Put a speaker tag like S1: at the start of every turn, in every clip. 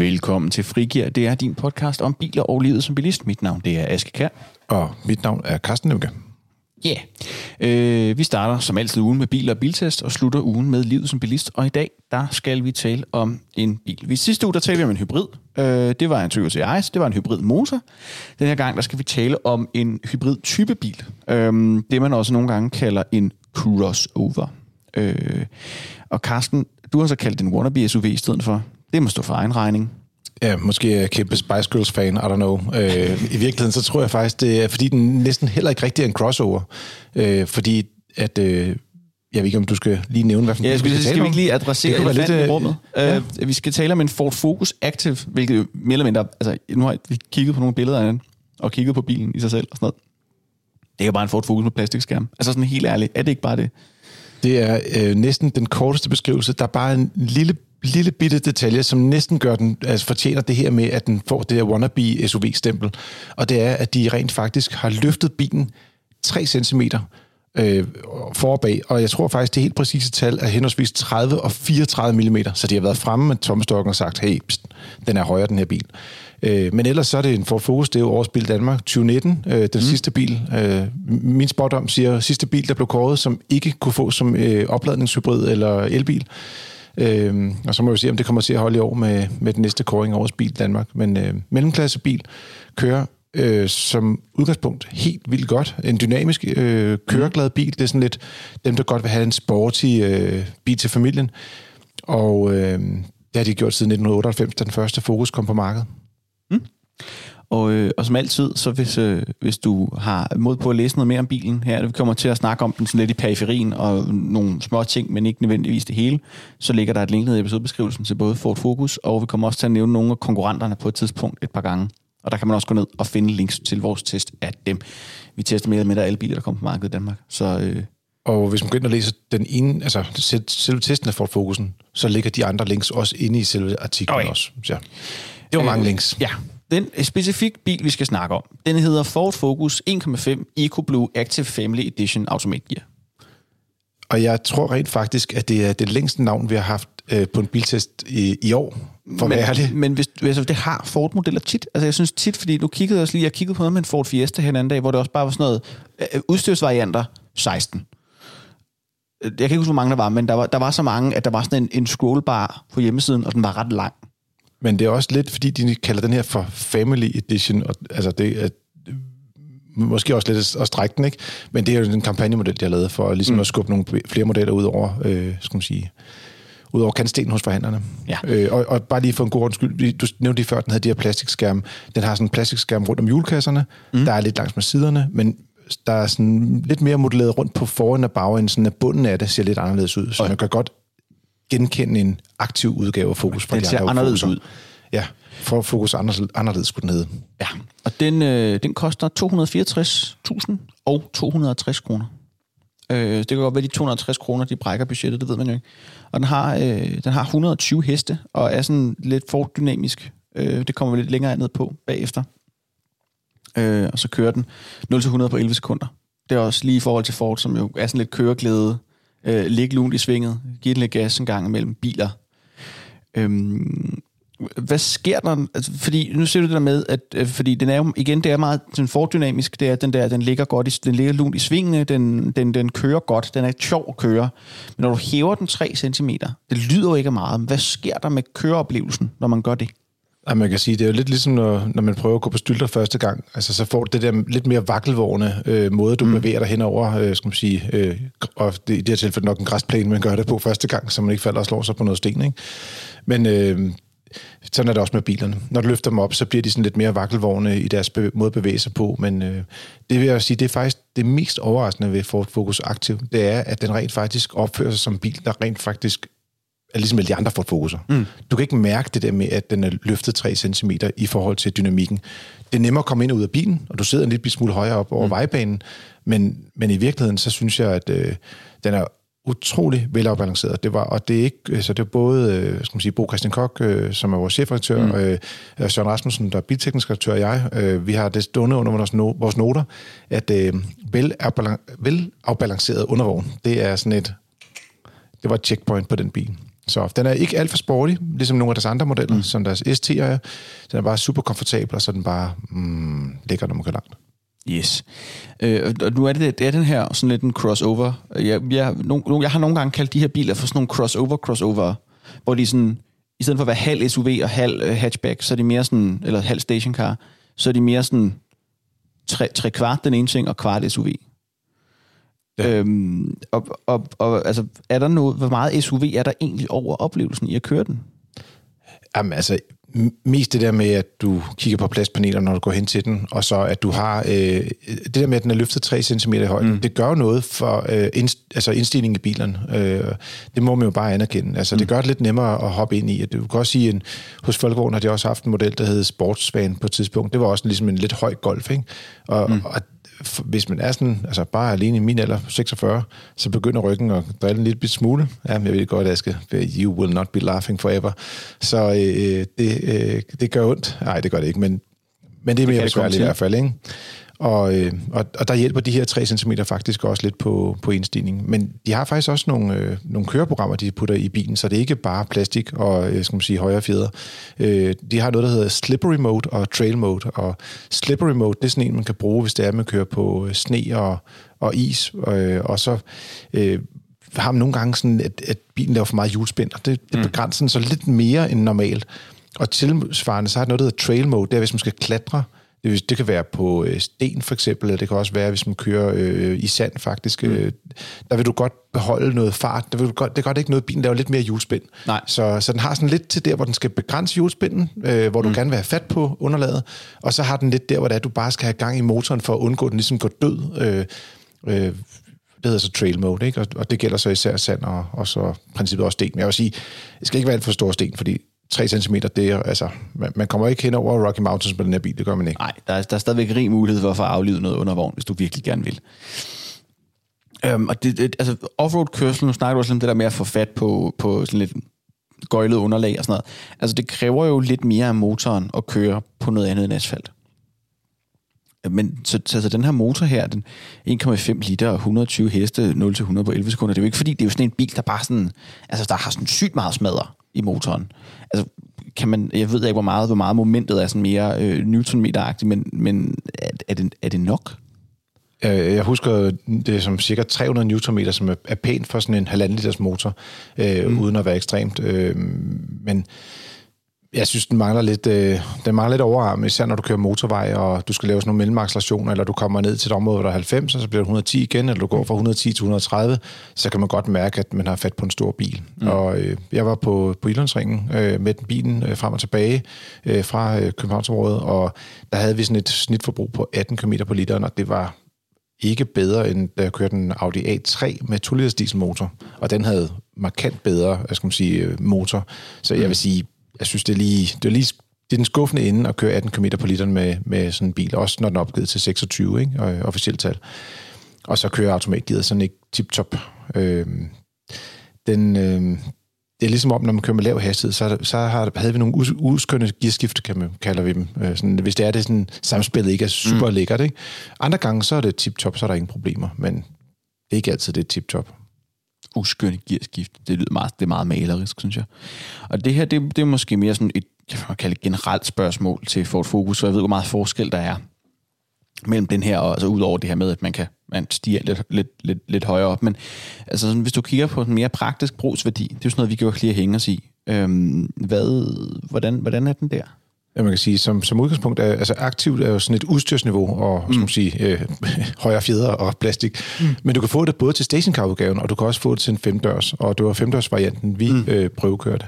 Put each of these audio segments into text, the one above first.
S1: Velkommen til Frigir. Det er din podcast om biler og livet som bilist. Mit navn det er Aske Kær.
S2: Og mit navn er Carsten Nemke.
S1: Ja, yeah. øh, vi starter som altid ugen med biler og biltest og slutter ugen med livet som bilist. Og i dag, der skal vi tale om en bil. Vi sidste uge, der talte vi om en hybrid. Øh, det var en Toyota Ice, det var en hybrid motor. Den her gang, der skal vi tale om en hybrid type bil. Øh, det man også nogle gange kalder en crossover. Øh, og Carsten, du har så kaldt den wannabe SUV i stedet for. Det må stå for egen regning.
S2: Ja, måske er jeg kæmpe Spice Girls-fan, I don't know. Øh, I virkeligheden, så tror jeg faktisk, det er, fordi den næsten heller ikke rigtig er en crossover. Øh, fordi at... Øh, jeg ved ikke, om du skal lige nævne, hvad for
S1: ja, skal,
S2: vi
S1: skal, vi ikke lige adressere det lidt, i rummet? Ja. Uh, vi skal tale om en Ford Focus Active, hvilket jo mere eller mindre... Altså, nu har vi kigget på nogle billeder af den, og kigget på bilen i sig selv og sådan noget. Det er jo bare en Ford Focus med plastikskærm. Altså sådan helt ærligt, er det ikke bare det?
S2: Det er øh, næsten den korteste beskrivelse. Der er bare en lille lille bitte detalje, som næsten gør den, altså fortjener det her med, at den får det her wannabe SUV-stempel. Og det er, at de rent faktisk har løftet bilen 3 cm øh, for og bag. Og jeg tror faktisk, det helt præcise tal er henholdsvis 30 og 34 mm. Så de har været fremme med tommestokken og sagt, hey, pst, den er højere, den her bil. Øh, men ellers så er det en Ford Focus, det er jo årets bil Danmark 2019, øh, den mm. sidste bil. Øh, min spotdom siger, sidste bil, der blev kåret, som ikke kunne få som øh, opladningshybrid eller elbil. Øh, og så må vi se, om det kommer til at holde i år med, med den næste kåring årets bil Danmark. Men øh, mellemklassebil kører øh, som udgangspunkt helt vildt godt. En dynamisk, øh, køreglad bil. Det er sådan lidt dem, der godt vil have en sporty øh, bil til familien. Og øh, det har de gjort siden 1998, da den første Focus kom på markedet. Mm.
S1: Og, øh, og som altid, så hvis, øh, hvis du har mod på at læse noget mere om bilen her, vi kommer til at snakke om den sådan lidt i periferien og nogle små ting, men ikke nødvendigvis det hele, så ligger der et link ned i episodebeskrivelsen til både Ford Focus, og vi kommer også til at nævne nogle af konkurrenterne på et tidspunkt et par gange. Og der kan man også gå ned og finde links til vores test af dem. Vi tester mere eller mindre alle biler, der kommer på markedet i Danmark. Så, øh,
S2: og hvis man går ind og læser den ene, altså selve testen af Ford Focusen, så ligger de andre links også inde i selve artiklen okay. også. Så det var øh, mange links.
S1: Ja, den specifik bil, vi skal snakke om, den hedder Ford Focus 1.5 EcoBlue Active Family Edition Automatic Gear.
S2: Og jeg tror rent faktisk, at det er det længste navn, vi har haft øh, på en biltest i, i år. For
S1: men,
S2: det.
S1: men hvis, altså, det har Ford-modeller tit. Altså jeg synes tit, fordi nu kiggede jeg også lige, jeg kiggede på noget med en Ford Fiesta her en anden dag, hvor det også bare var sådan noget øh, udstyrsvarianter 16. Jeg kan ikke huske, hvor mange der var, men der var, der var så mange, at der var sådan en, en scrollbar på hjemmesiden, og den var ret lang.
S2: Men det er også lidt, fordi de kalder den her for Family Edition, og altså det er måske også lidt at strække den, ikke? Men det er jo en kampagnemodel, de har lavet for ligesom mm. at skubbe nogle flere modeller ud over, øh, skal man sige, ud over kantstenen hos forhandlerne. Ja. Øh, og, og bare lige for en god undskyld, du nævnte lige før, den havde de her plastikskærme. Den har sådan en plastikskærm rundt om hjulkasserne. Mm. Der er lidt langs med siderne, men der er sådan lidt mere modelleret rundt på foran og bagenden, sådan at bunden af det ser lidt anderledes ud. Så man kan godt genkende en aktiv udgave af Fokus
S1: fra den de ser anderledes ud.
S2: Ja, for Fokus anderledes, anderledes skulle den hedde.
S1: Ja, og den, øh, den koster 264.000 og 260 kroner. Øh, det kan godt være, de 260 kroner, de brækker budgettet, det ved man jo ikke. Og den har, øh, den har 120 heste, og er sådan lidt for dynamisk. Øh, det kommer vi lidt længere ned på bagefter. Øh, og så kører den 0-100 på 11 sekunder. Det er også lige i forhold til Ford, som jo er sådan lidt køreglæde, øh, ligge lunt i svinget, give den lidt gas en gang imellem biler. Øhm, hvad sker der? Altså, fordi nu ser du det der med, at øh, fordi den er jo, igen, det er meget sådan fordynamisk, det er den der, den ligger godt, i, den ligger lunt i svingene, den, den, den kører godt, den er sjov at køre. Men når du hæver den 3 cm, det lyder jo ikke meget, men hvad sker der med køreoplevelsen, når man gør det?
S2: Ja, man kan sige, det er jo lidt ligesom, når, når man prøver at gå på stylter første gang. Altså, så får du det der lidt mere vakkelvårende øh, måde, du mm. bevæger dig henover, øh, skal man sige, øh, og det, i det her tilfælde nok en græsplæne, man gør det på første gang, så man ikke falder og slår sig på noget sten, ikke? Men øh, sådan er det også med bilerne. Når du løfter dem op, så bliver de sådan lidt mere vakkelvågne i deres be- måde at bevæge sig på, men øh, det vil jeg sige, det er faktisk det mest overraskende ved Ford Focus Active, det er, at den rent faktisk opfører sig som bil, der rent faktisk er ligesom alle de andre Ford Focuser. Mm. Du kan ikke mærke det der med, at den er løftet 3 cm i forhold til dynamikken. Det er nemmere at komme ind og ud af bilen, og du sidder en lille smule højere op over mm. vejbanen, men, men i virkeligheden, så synes jeg, at øh, den er utrolig velafbalanceret. Det var, og det er ikke, så altså, det er både, øh, skal man sige, Bo Christian Kok, øh, som er vores chefredaktør, mm. øh, Søren Rasmussen, der er bilteknisk redaktør, og jeg, øh, vi har det stående under vores, no, vores noter, at øh, velafbalanceret undervogn, det er sådan et, det var et checkpoint på den bil. Så den er ikke alt for sporty, ligesom nogle af deres andre modeller, mm. som deres ST'er er. Den er bare super komfortabel, og så den bare mm, lækker, når man går langt.
S1: Yes. Øh, og nu er det, det er den her sådan lidt en crossover. Jeg, jeg, no, jeg har nogle gange kaldt de her biler for sådan nogle crossover-crossover, hvor de sådan, i stedet for at være halv SUV og halv uh, hatchback, så er de mere sådan, eller halv stationcar, så er de mere sådan tre, tre kvart den ene ting og kvart SUV. Ja. Øhm, og, og, og altså, er der noget, hvor meget SUV er der egentlig over oplevelsen i at køre den?
S2: Jamen altså, mest det der med, at du kigger på pladspaneler, når du går hen til den, og så at du har... Øh, det der med, at den er løftet 3 cm i højden, mm. det gør noget for øh, indst, altså indstigningen i bilerne. Øh, det må man jo bare anerkende. Altså, mm. det gør det lidt nemmere at hoppe ind i. Du kan også sige, at hos Folkevogn har de også haft en model, der hed Sportsvan på et tidspunkt. Det var også ligesom en lidt høj golf, ikke? Og, mm. og hvis man er sådan, altså bare alene i min alder, 46, så begynder ryggen at drille en lille smule. Ja, jeg ved godt, Aske, you will not be laughing forever. Så øh, det, øh, det gør ondt. Nej, det gør det ikke, men, men det er mere besværligt i hvert fald, ikke? Og, øh, og, og der hjælper de her 3 cm faktisk også lidt på, på indstigning. Men de har faktisk også nogle, øh, nogle køreprogrammer, de putter i bilen, så det er ikke bare plastik og øh, skal man sige, højre fjeder. Øh, de har noget, der hedder slippery mode og trail mode. Og slippery mode, det er sådan en, man kan bruge, hvis det er, at man kører på øh, sne og, og is. Øh, og så øh, har man nogle gange sådan, at, at bilen laver for meget hjulspind, og det, det mm. begrænser den så lidt mere end normalt. Og tilsvarende, så har det noget, der hedder trail mode, det er, hvis man skal klatre, det, det kan være på øh, sten for eksempel, eller det kan også være, hvis man kører øh, i sand faktisk. Mm. Øh, der vil du godt beholde noget fart. Der vil du godt, det er godt ikke noget, bilen laver lidt mere hjulspind.
S1: Nej.
S2: Så, så den har sådan lidt til der, hvor den skal begrænse hjulspinden, øh, hvor du mm. gerne vil have fat på underlaget, og så har den lidt der, hvor det er, du bare skal have gang i motoren for at undgå, at den ligesom går død. Øh, øh, det hedder så trail mode, ikke? Og, og det gælder så især sand og, og så princippet også sten. Men jeg vil sige, det skal ikke være alt for stor sten, fordi 3 cm, det er, altså, man, man kommer ikke hen over Rocky Mountains med den her bil, det gør man ikke.
S1: Nej, der er, der er stadigvæk rig mulighed for at få aflivet noget under vogn, hvis du virkelig gerne vil. Øhm, og det, det, altså, offroad kørsel, nu snakker du også om det der med at få fat på, på sådan lidt gøjlet underlag og sådan noget. Altså, det kræver jo lidt mere af motoren at køre på noget andet end asfalt. Øh, men så, så, så den her motor her, den 1,5 liter og 120 heste, 0-100 på 11 sekunder, det er jo ikke fordi, det er jo sådan en bil, der bare sådan, altså der har sådan sygt meget smadre i motoren. Altså, kan man, jeg ved ikke, hvor meget, hvor meget momentet er sådan mere øh, newtonmeteragtigt, men, men er, er, det, er det nok?
S2: Jeg husker det er som cirka 300 Nm, som er pænt for sådan en halvanden liters motor, øh, mm. uden at være ekstremt. Øh, men jeg synes, den mangler lidt, øh, den mangler lidt overarm, især når du kører motorvej, og du skal lave sådan nogle mellemaccelerationer, eller du kommer ned til et område, hvor der er 90, og så bliver det 110 igen, eller du går fra 110 til 130, så kan man godt mærke, at man har fat på en stor bil. Mm. Og øh, jeg var på, på Illandsringen øh, med den bilen øh, frem og tilbage øh, fra øh, Københavnsområdet, og der havde vi sådan et snitforbrug på 18 km på literen, og det var ikke bedre, end da jeg kørte en Audi A3 med 2 liters dieselmotor, og den havde markant bedre, jeg skal man sige, øh, motor. Så jeg vil mm. sige, jeg synes, det er lige, det er lige det er den skuffende ende at køre 18 km på literen med, med sådan en bil, også når den er opgivet til 26, ikke? Og, officielt tal. Og så kører automatgearet sådan ikke tip-top. Øh, den, øh, det er ligesom om, når man kører med lav hastighed, så, så har, havde vi nogle us, uskønne gearskifte, kan man, kalder vi dem. Øh, sådan, hvis det er det sådan, samspillet ikke er super mm. lækkert. Ikke? Andre gange, så er det tip-top, så er der ingen problemer, men det er ikke altid det tip-top
S1: uskønne gearskift. Det lyder meget, det er meget malerisk, synes jeg. Og det her, det, det er måske mere sådan et, jeg kan kalde et generelt spørgsmål til Ford Focus, så jeg ved, hvor meget forskel der er mellem den her, og altså ud over det her med, at man kan man stiger lidt, lidt, lidt, lidt højere op. Men altså, sådan, hvis du kigger på en mere praktisk brugsværdi, det er jo sådan noget, vi kan jo lige hænge os i. Øhm, hvad, hvordan, hvordan er den der?
S2: Ja, man kan sige, som, som udgangspunkt er, altså aktivt er jo sådan et udstyrsniveau, og mm. som sige, øh, højere fjeder og plastik. Mm. Men du kan få det både til stationcar-udgaven, og du kan også få det til en femdørs, og det var femdørs-varianten, vi mm. øh, prøvekørte.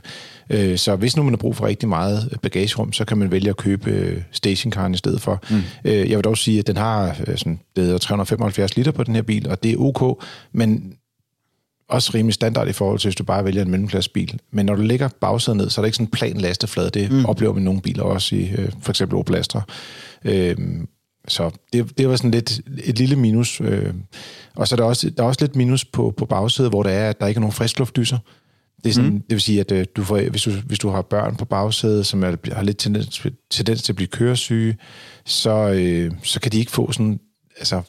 S2: Øh, så hvis nu man har brug for rigtig meget bagagerum, så kan man vælge at købe øh, stationcaren i stedet for. Mm. Øh, jeg vil dog sige, at den har øh, sådan, det 375 liter på den her bil, og det er ok, men også rimelig standard i forhold til, hvis du bare vælger en mellemklassebil. Men når du lægger bagsædet ned, så er det ikke sådan en plan lasteflade. Det mm. oplever man nogle biler også i øh, for eksempel Opel Astra. Øh, så det, det var sådan lidt et lille minus. Øh. Og så er der også, der er også lidt minus på, på bagsædet, hvor der er, at der ikke er nogen friskluftdyser. Det, er sådan, mm. det vil sige, at øh, du får, hvis, du, hvis du har børn på bagsædet, som er, har lidt tendens, tendens til at blive køresyge, så, øh, så kan de ikke få sådan altså,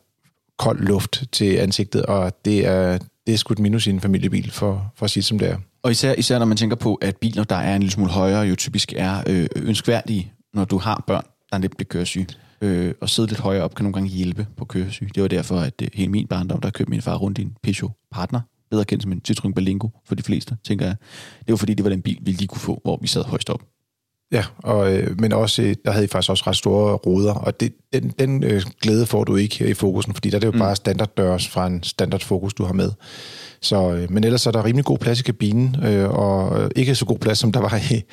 S2: kold luft til ansigtet, og det er det er skudt minus i en familiebil, for, for at sige det som det er.
S1: Og især, især når man tænker på, at biler, der er en lille smule højere, jo typisk er øh, ønskværdige, når du har børn, der nemt bliver køresyge. Øh, og sidde lidt højere op kan nogle gange hjælpe på køresyge. Det var derfor, at øh, hele min barndom, der kørte min far rundt i en Peugeot Partner, bedre kendt som en Citroën Berlingo for de fleste, tænker jeg. Det var fordi, det var den bil, vi lige kunne få, hvor vi sad højst op.
S2: Ja, og, øh, men også, øh, der havde I faktisk også ret store ruder, og det, den, den øh, glæde får du ikke her i fokusen, fordi der er det jo mm. bare standarddørs fra en standardfokus, du har med. Så, øh, men ellers er der rimelig god plads i kabinen, øh, og ikke så god plads, som der var i,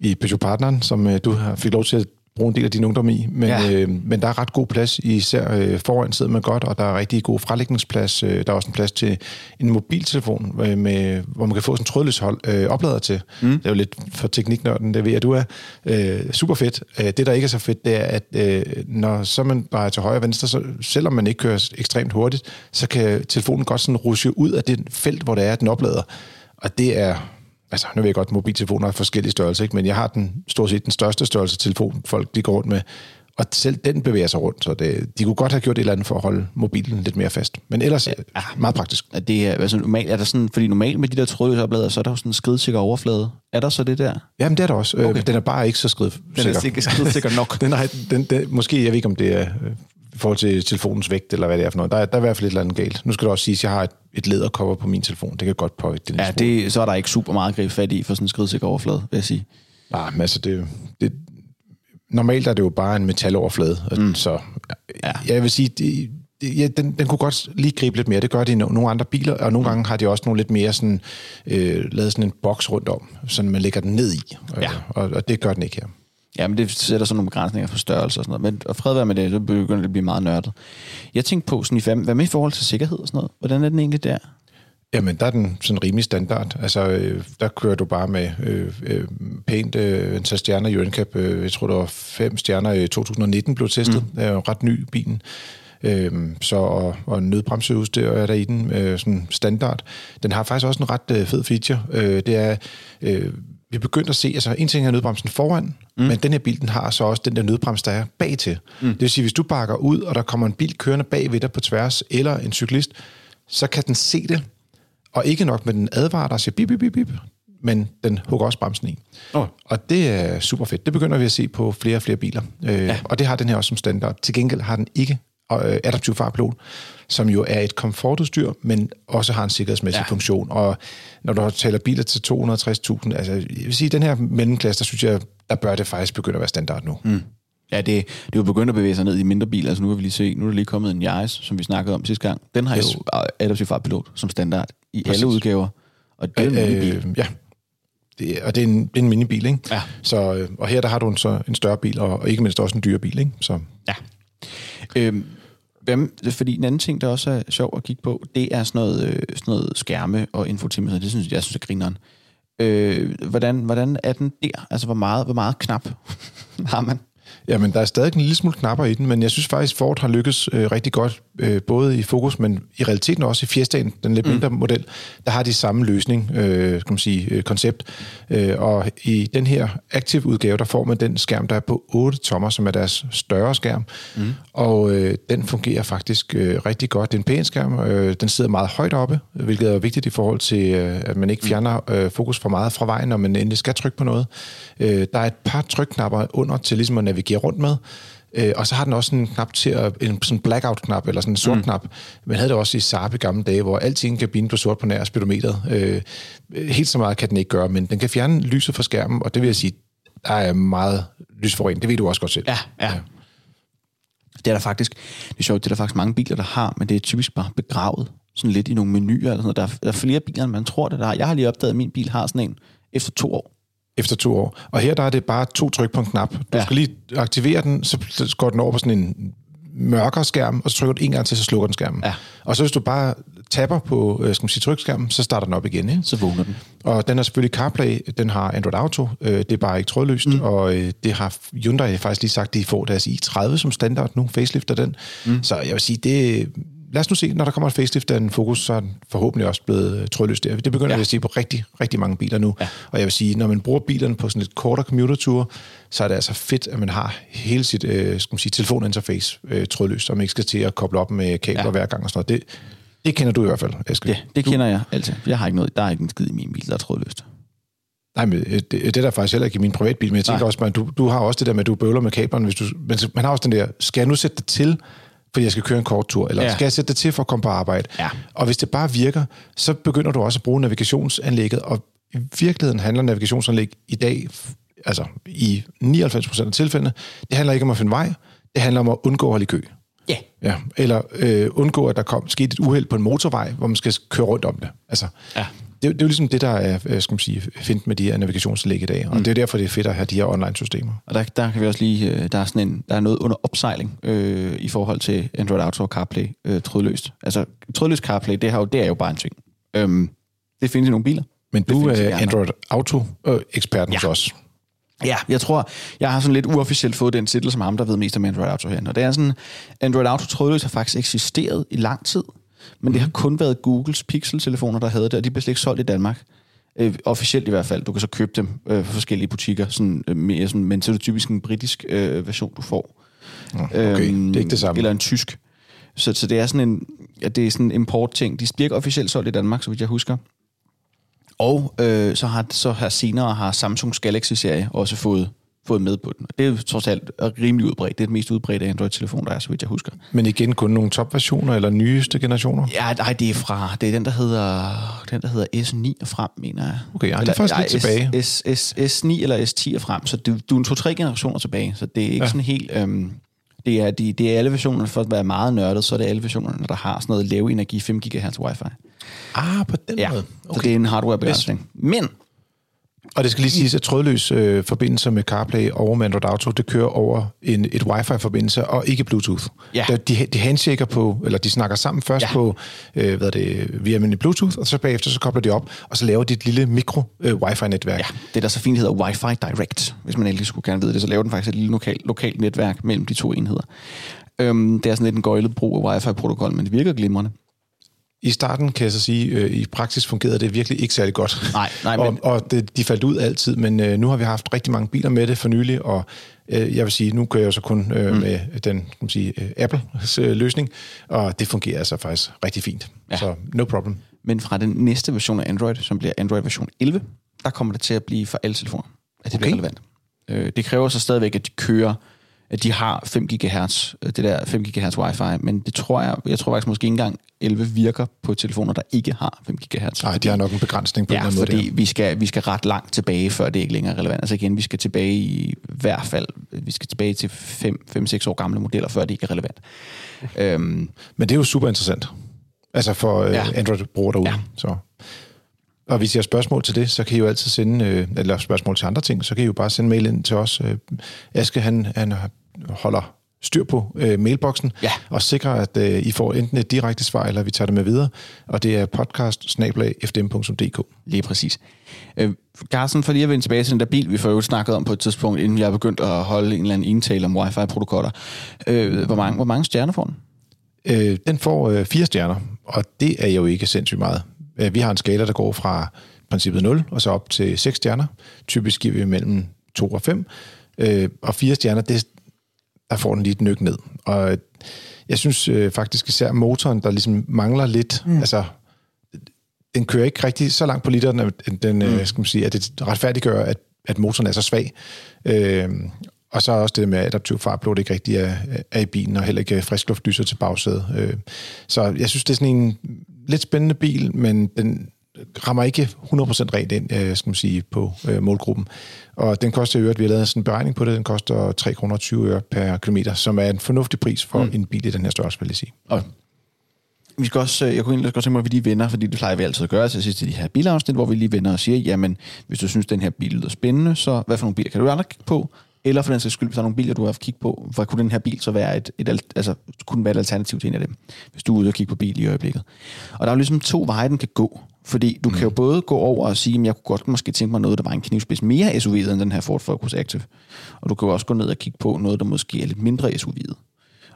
S2: i Peugeot Partneren, som øh, du fik lov til at bruge en del af din ungdom i. Men, ja. øh, men der er ret god plads, især øh, foran sidder man godt, og der er rigtig god frelægningsplads. Øh, der er også en plads til en mobiltelefon, øh, med, hvor man kan få sådan en trådløs hold, øh, oplader til. Mm. Det er jo lidt for tekniknørden, det ved jeg, du er. Øh, super fedt. Øh, det, der ikke er så fedt, det er, at øh, når så man bare til højre og venstre, så selvom man ikke kører ekstremt hurtigt, så kan telefonen godt sådan rushe ud af det felt, hvor det er, den oplader. Og det er altså nu ved jeg godt, mobiltelefoner er forskellige størrelser, ikke? men jeg har den stort set den største størrelse telefon, folk de går rundt med, og selv den bevæger sig rundt, så det, de kunne godt have gjort et eller andet for at holde mobilen lidt mere fast. Men ellers ja, meget praktisk.
S1: Er det er, altså, normalt, er der sådan, fordi normalt med de der trådløse oplader, så er der jo sådan en skridsikker overflade. Er der så det der?
S2: Jamen det er der også. Øh, okay. Den er bare ikke så skridsikker.
S1: Den er ikke skridsikker nok.
S2: den er, den, den, måske, jeg ved ikke om det er øh, i forhold til telefonens vægt, eller hvad det er for noget. Der, er, der er i hvert fald et eller andet galt. Nu skal du også sige, at jeg har et, et lædercover på min telefon. Det kan godt påvirke
S1: det. Ja, det, så er der ikke super meget at gribe fat i for sådan en skridsikker overflade, vil jeg sige.
S2: Nej, men altså, det, det, normalt er det jo bare en metaloverflade, mm. så ja. jeg vil sige, det, ja, den, den kunne godt lige gribe lidt mere. Det gør de i no, nogle andre biler, og nogle mm. gange har de også nogle lidt mere sådan, øh, lavet sådan en boks rundt om, så man lægger den ned i, ja. og, og det gør den ikke her.
S1: Ja, men det sætter sådan nogle begrænsninger for størrelse og sådan noget. Men og fred være med det, så begynder det at blive meget nørdet. Jeg tænkte på, sådan, i hvad med i forhold til sikkerhed og sådan noget? Hvordan er den egentlig der?
S2: Jamen, der er den sådan rimelig standard. Altså, øh, der kører du bare med øh, øh, pænt øh, en stjerner i NCAP. Øh, jeg tror, der var fem stjerner i 2019 blev testet. Mm. Det er jo ret ny bilen. Øh, så, og, og nødbremseudstyr er der i den, øh, sådan standard. Den har faktisk også en ret øh, fed feature. Øh, det er, øh, vi er begyndt at se, altså en ting er nødbremsen foran, mm. men den her bil, den har så også den der nødbrems, der er bag til. Mm. Det vil sige, hvis du bakker ud, og der kommer en bil kørende bag ved dig på tværs, eller en cyklist, så kan den se det, og ikke nok med den advarer og siger bip, bip, bip, bip, men den hugger også bremsen i. Oh. Og det er super fedt. Det begynder vi at se på flere og flere biler. Øh, ja. Og det har den her også som standard. Til gengæld har den ikke øh, adaptiv farpilot, som jo er et komfortudstyr, men også har en sikkerhedsmæssig ja. funktion. Og når du taler biler til 260.000, altså jeg vil sige, den her mellemklasse, der synes jeg, der bør det faktisk begynde at være standard nu. Mm.
S1: Ja, det, det er jo begyndt at bevæge sig ned i mindre biler. Altså nu kan vi lige se, nu er der lige kommet en Yaris, som vi snakkede om sidste gang. Den har yes. jo adaptiv fartpilot som standard i Præcis. alle udgaver. Og det er en bil. Øh,
S2: ja, det, og det er en, det er en minibil, ikke? Ja. Så, øh, og her der har du en, så en større bil, og, og ikke mindst også en dyre bil, ikke? Så.
S1: Ja. Øhm, hvem, fordi en anden ting, der også er sjov at kigge på, det er sådan noget, øh, sådan noget skærme og infotimer. Det synes jeg, synes er grineren. Øh, hvordan, hvordan er den der? Altså, hvor meget, hvor meget knap har man?
S2: Jamen, der er stadig en lille smule knapper i den, men jeg synes faktisk, Ford har lykkes øh, rigtig godt, øh, både i fokus, men i realiteten også i Fiestaen, den lidt mm. mindre mm. model, der har de samme løsning, øh, kan man sige, øh, koncept. Øh, og i den her aktiv udgave, der får man den skærm, der er på 8 tommer, som er deres større skærm, mm. og øh, den fungerer faktisk øh, rigtig godt. Det er en pæn skærm, øh, den sidder meget højt oppe, hvilket er vigtigt i forhold til, øh, at man ikke mm. fjerner øh, fokus for meget fra vejen, når man endelig skal trykke på noget. Øh, der er et par trykknapper under til ligesom at navigere rundt med. Øh, og så har den også en knap til at, en sådan blackout-knap, eller sådan en sort mm. knap. Men havde det også i Saab i gamle dage, hvor alting kan binde på sort på nær speedometeret. Øh, helt så meget kan den ikke gøre, men den kan fjerne lyset fra skærmen, og det vil jeg sige, der er meget lysforurening. Det ved du også godt selv.
S1: Ja, ja. ja. Det er der faktisk, det er sjovt, det er der faktisk mange biler, der har, men det er typisk bare begravet sådan lidt i nogle menuer eller sådan noget. Der er, der er flere biler, end man tror det der har. Jeg har lige opdaget, at min bil har sådan en efter to år
S2: efter to år. Og her der er det bare to tryk på en knap. Du ja. skal lige aktivere den, så går den over på sådan en mørkere skærm, og så trykker du en gang til, så slukker den skærmen. Ja. Og så hvis du bare tapper på øh, skal man sige, trykskærmen, så starter den op igen. Ikke?
S1: Så vågner den.
S2: Og den har selvfølgelig CarPlay, den har Android Auto, øh, det er bare ikke trådløst, mm. og øh, det har Hyundai faktisk lige sagt, de får deres i30 som standard nu, facelifter den. Mm. Så jeg vil sige, det, lad os nu se, når der kommer et facelift af en Focus, så er den forhåbentlig også blevet øh, trådløs der. Det begynder ja. at se på rigtig, rigtig mange biler nu. Ja. Og jeg vil sige, når man bruger bilerne på sådan et kortere commuter-tur, så er det altså fedt, at man har hele sit øh, skal man sige, telefoninterface øh, trådløst, så man ikke skal til at koble op med kabler ja. hver gang og sådan noget. Det, Det kender du i hvert fald, Eske.
S1: Ja, det kender jeg altid. Jeg har ikke noget, der er ikke en skid i min bil, der er trådløst.
S2: Nej, men øh, det, det er der faktisk heller ikke i min privatbil, men jeg tænker
S1: Nej.
S2: også, at du, du har også det der med, at du bøvler med kablerne. Hvis du, men man har også den der, skal jeg nu sætte det til, fordi jeg skal køre en kort tur, eller
S1: Ja.
S2: skal jeg sætte det til for at komme på arbejde?
S1: Ja.
S2: Og hvis det bare virker, så begynder du også at bruge navigationsanlægget, og i virkeligheden handler navigationsanlæg i dag, altså i 99% af tilfældene, det handler ikke om at finde vej, det handler om at undgå at holde i kø.
S1: Ja.
S2: Ja, eller øh, undgå, at der kom sket et uheld på en motorvej, hvor man skal køre rundt om det. Altså,
S1: Ja.
S2: Det, det er jo ligesom det, der er øh, skal man sige, fint med de her navigationsanlæg i dag, og mm. det er derfor, det er fedt at have de her online-systemer.
S1: Og der, der kan vi også lige, øh, der er sådan en, der er noget under opsejling øh, i forhold til Android Auto og CarPlay øh, trådløst. Altså trådløst CarPlay, det, har jo, det er jo bare en ting. Øhm, det findes i nogle biler.
S2: Men du er. Android Auto-eksperten ja. hos os.
S1: Ja, jeg tror, jeg har sådan lidt uofficielt fået den titel som ham, der ved mest om Android Auto herinde. Og det er sådan, Android Auto trådløst har faktisk eksisteret i lang tid, men det har kun været Googles Pixel-telefoner, der havde det, og de blev slet ikke solgt i Danmark. Øh, officielt i hvert fald. Du kan så købe dem øh, fra forskellige butikker, sådan, øh, mere sådan, men så er det typisk en britisk øh, version, du får.
S2: Okay, det er ikke det samme.
S1: Eller en tysk. Så, så det er sådan en, ja, det er sådan en import-ting. De bliver ikke officielt solgt i Danmark, så vidt jeg husker. Og øh, så, har, så har senere har Samsungs Galaxy-serie også fået, fået med på den. Det er trods alt rimelig udbredt. Det er den mest udbredte Android-telefon, der er, så vidt jeg husker.
S2: Men igen kun nogle topversioner eller nyeste generationer?
S1: Ja, nej, det er fra, det er den, der hedder, den, der hedder S9 og frem, mener jeg.
S2: Okay, ja, det er faktisk lidt tilbage.
S1: S, S, S, S9 eller S10 og frem, så du, du er en to-tre generationer tilbage, så det er ikke ja. Sådan helt... Øhm, det er, de, det er alle versionerne, for at være meget nørdet, så er det alle versionerne, der har sådan noget lave energi 5 GHz wifi.
S2: Ah, på den
S1: Ja,
S2: måde.
S1: okay. så det er en hardware-begrænsning. Men
S2: Og det skal lige siges, at trådløs øh, forbindelse med CarPlay over med Android Auto, det kører over en, et wifi-forbindelse og ikke Bluetooth.
S1: Ja.
S2: Der, de, de handshaker på, eller de snakker sammen først
S1: Ja.
S2: på, øh, hvad er det, via almindelig Bluetooth, og så bagefter så kobler de op, og så laver de et lille mikro øh, wifi-netværk.
S1: ja, det der så fint hedder Wi-Fi Direct, hvis man endelig skulle gerne vide det, så laver den faktisk et lille lokal, lokalt netværk mellem de to enheder. Øhm, det er sådan lidt en gøjlet brug af Wi-Fi-protokol, men det virker glimrende.
S2: I starten kan jeg så sige, øh, i praksis fungerede det virkelig ikke særlig godt.
S1: Nej, nej, men-
S2: og, og det, de faldt ud altid, men øh, nu har vi haft rigtig mange biler med det for nylig, og øh, jeg vil sige, nu kører jeg jo så kun øh, mm. med den kan man sige, øh, Apples øh, løsning, og det fungerer altså faktisk rigtig fint.
S1: Ja.
S2: Så no problem.
S1: Men fra den næste version af Android, som bliver Android version 11, der kommer det til at blive for alle telefoner, at det okay. bliver relevant. Øh, det kræver så stadigvæk, at de kører, at de har 5 GHz, øh, det der 5 GHz wifi, men det tror jeg, jeg tror faktisk måske ikke engang 11 virker på telefoner, der ikke har 5 GHz.
S2: Nej, de har nok en begrænsning på
S1: Ja,
S2: en eller anden
S1: fordi
S2: måde. der.
S1: vi skal, vi skal ret langt tilbage, før det ikke længere er relevant. Altså igen, vi skal tilbage i hvert fald, vi skal tilbage til 5-6 år gamle modeller, før det ikke er relevant. øhm,
S2: Men det er jo super interessant. Altså for øh,
S1: Ja.
S2: Android-brugere derude.
S1: Ja.
S2: Så. Og hvis I har spørgsmål til det, så kan I jo altid sende, øh, eller spørgsmål til andre ting, så kan I jo bare sende mail ind til os. Øh, Aske, han, han holder styr på øh, mailboksen,
S1: Ja.
S2: og sikrer, at øh, I får enten et direkte svar, eller vi tager det med videre. Og det er podcast
S1: Lige præcis. Øh, Carsten, for lige at vende tilbage til den der bil, vi får jo snakket om på et tidspunkt, inden jeg begyndte at holde en eller anden indtale om wifi-protokoller. Øh, hvor, mange, hvor mange stjerner får den?
S2: Øh, den får øh, fire stjerner, og det er jo ikke sindssygt meget. Øh, vi har en skala, der går fra princippet 0 og så op til 6 stjerner. Typisk giver vi mellem 2 og 5. Øh, og fire stjerner, det, der får den lige et nyk ned. Og jeg synes øh, faktisk især motoren, der ligesom mangler lidt, mm. altså den kører ikke rigtig så langt på literen, at den, mm. øh, skal man sige, at det retfærdiggør, at, at motoren er så svag. Øh, og så er også det med adaptiv fartblå, det ikke rigtig er, er i bilen, og heller ikke friskluftlyser til bagsædet. Øh, så jeg synes, det er sådan en lidt spændende bil, men den rammer ikke 100% rent ind, øh, skal man sige, på øh, målgruppen. Og den koster i øvrigt, vi har lavet sådan en beregning på det, den koster 3 kroner 20 øre per kilometer, som er en fornuftig pris for mm. en bil i den her størrelse, vil jeg sige.
S1: Og vi skal også, øh, jeg kunne egentlig godt tænke mig, at vi lige vender, fordi det plejer vi altid at gøre til sidst i de her bilafsnit, hvor vi lige vender og siger, jamen, hvis du synes, den her bil lyder spændende, så hvad for nogle biler kan du andre kigge på? Eller for den sags skyld, hvis der er nogle biler, du har haft kigge på, hvor kunne den her bil så være et, et, alt- altså, kunne være et alternativ til en af dem, hvis du er ude og kigge på bil i øjeblikket. Og der er jo ligesom to veje, den kan gå. Fordi du mm. kan jo både gå over og sige, at jeg kunne godt måske tænke mig noget, der var en knivspids mere SUV'et end den her Ford Focus Active. Og du kan jo også gå ned og kigge på noget, der måske er lidt mindre SUV'et.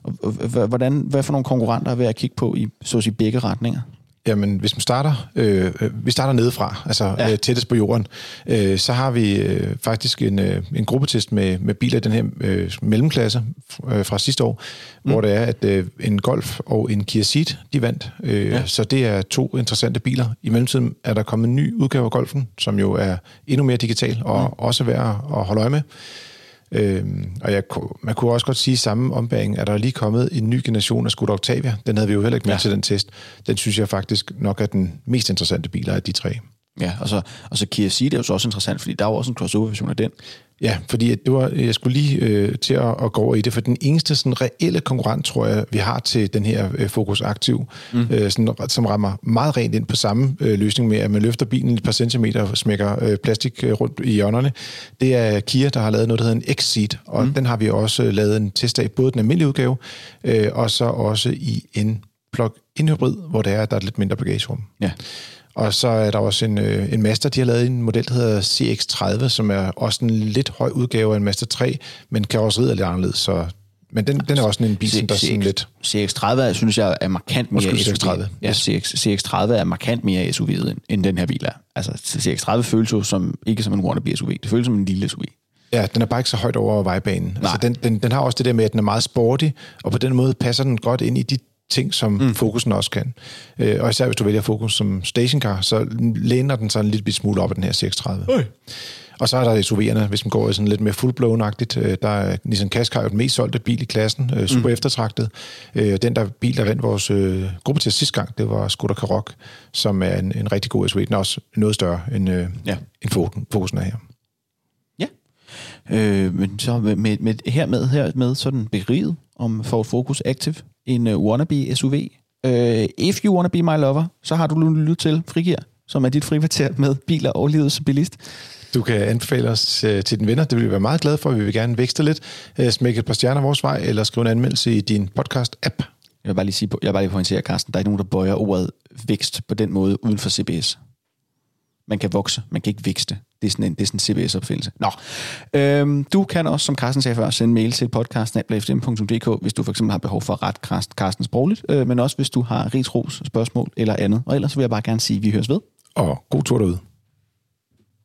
S1: Og, hvordan, hvad for nogle konkurrenter er ved at kigge på i så at sige, begge retninger?
S2: Jamen, hvis man starter, øh, øh, vi starter nedefra, altså ja. øh, tættest på jorden, øh, så har vi øh, faktisk en, øh, en gruppetest med, med biler i den her øh, mellemklasse øh, fra sidste år, mm. hvor det er, at øh, en Golf og en Kia Ceed, de vandt. Øh, ja. Så det er to interessante biler. I mellemtiden er der kommet en ny udgave af Golfen, som jo er endnu mere digital og mm. også værd at holde øje med. Øhm, og jeg, man kunne også godt sige i samme ombæring, at der er lige kommet en ny generation af Skoda Octavia. Den havde vi jo heller ikke med ja. til den test. Den synes jeg faktisk nok er den mest interessante bil af de tre.
S1: Ja, og så, og så Kia Ceed er jo så også interessant, fordi der er jo også en crossover-version af den.
S2: Ja, fordi det var, jeg skulle lige øh, til at, at gå over i det, for den eneste sådan, reelle konkurrent, tror jeg, vi har til den her øh, Focus Aktiv, mm. øh, sådan, som rammer meget rent ind på samme øh, løsning med, at man løfter bilen et par centimeter og smækker øh, plastik øh, rundt i hjørnerne. Det er Kia, der har lavet noget, der hedder en X-Seat, og mm. den har vi også øh, lavet en test af, både den almindelige udgave, øh, og så også i en plug-in hybrid, hvor det er, der er lidt mindre bagagerum. Ja. Og så er der også en, øh, en Master, de har lavet en model, der hedder CX-30, som er også en lidt høj udgave af en Master 3, men kan også ride lidt anderledes, så men den, den er også en bil, der er sådan lidt...
S1: CX-30 synes jeg er markant mere CX-30. Ja, CX, CX-30 er markant mere SUV, end, end den her bil er. Altså, CX-30 føles jo som, ikke som en wannabe SUV. Det føles som en lille SUV.
S2: Ja, den er bare ikke så højt over vejbanen. Altså, den, den, den har også det der med, at den er meget sporty, og på den måde passer den godt ind i de ting, som mm. fokusen også kan. Øh, og især hvis du vælger fokus som stationcar, så læner den sig en lille smule op af den her 630. Øh. Og så er der SUV'erne, hvis man går sådan lidt mere fullblown-agtigt. Øh, der er Nissan Qashqai jo den mest solgte bil i klassen, øh, super mm. eftertragtet. Den der bil, der vandt vores øh, gruppe til sidste gang, det var Skoda Karoq, som er en, en rigtig god SUV. Den er også noget større end, øh, ja. end fokusen er her.
S1: Ja, øh, men så med, med, med, her med, her med sådan begriget om Ford Focus Active, en uh, wannabe SUV. Uh, øh, if you wanna be my lover, så har du lyttet til Frigir, som er dit frikvarter med biler og livet som bilist.
S2: Du kan anbefale os uh, til din venner. Det vil vi være meget glade for. Vi vil gerne vækste lidt. Uh, smække et par stjerner vores vej, eller skrive en anmeldelse i din podcast-app.
S1: Jeg vil bare lige, sige, jeg vil bare lige pointere, Carsten, der er ikke nogen, der bøjer ordet vækst på den måde uden for CBS. Man kan vokse, man kan ikke vækste. Det er sådan en, det er sådan en CBS-opfindelse. Nå, øhm, du kan også, som Carsten sagde før, sende mail til podcasten.fdm.dk, hvis du for eksempel har behov for ret Carsten sprogligt, øh, men også hvis du har rigsros, spørgsmål eller andet. Og ellers vil jeg bare gerne sige, at vi høres ved.
S2: Og god tur derude.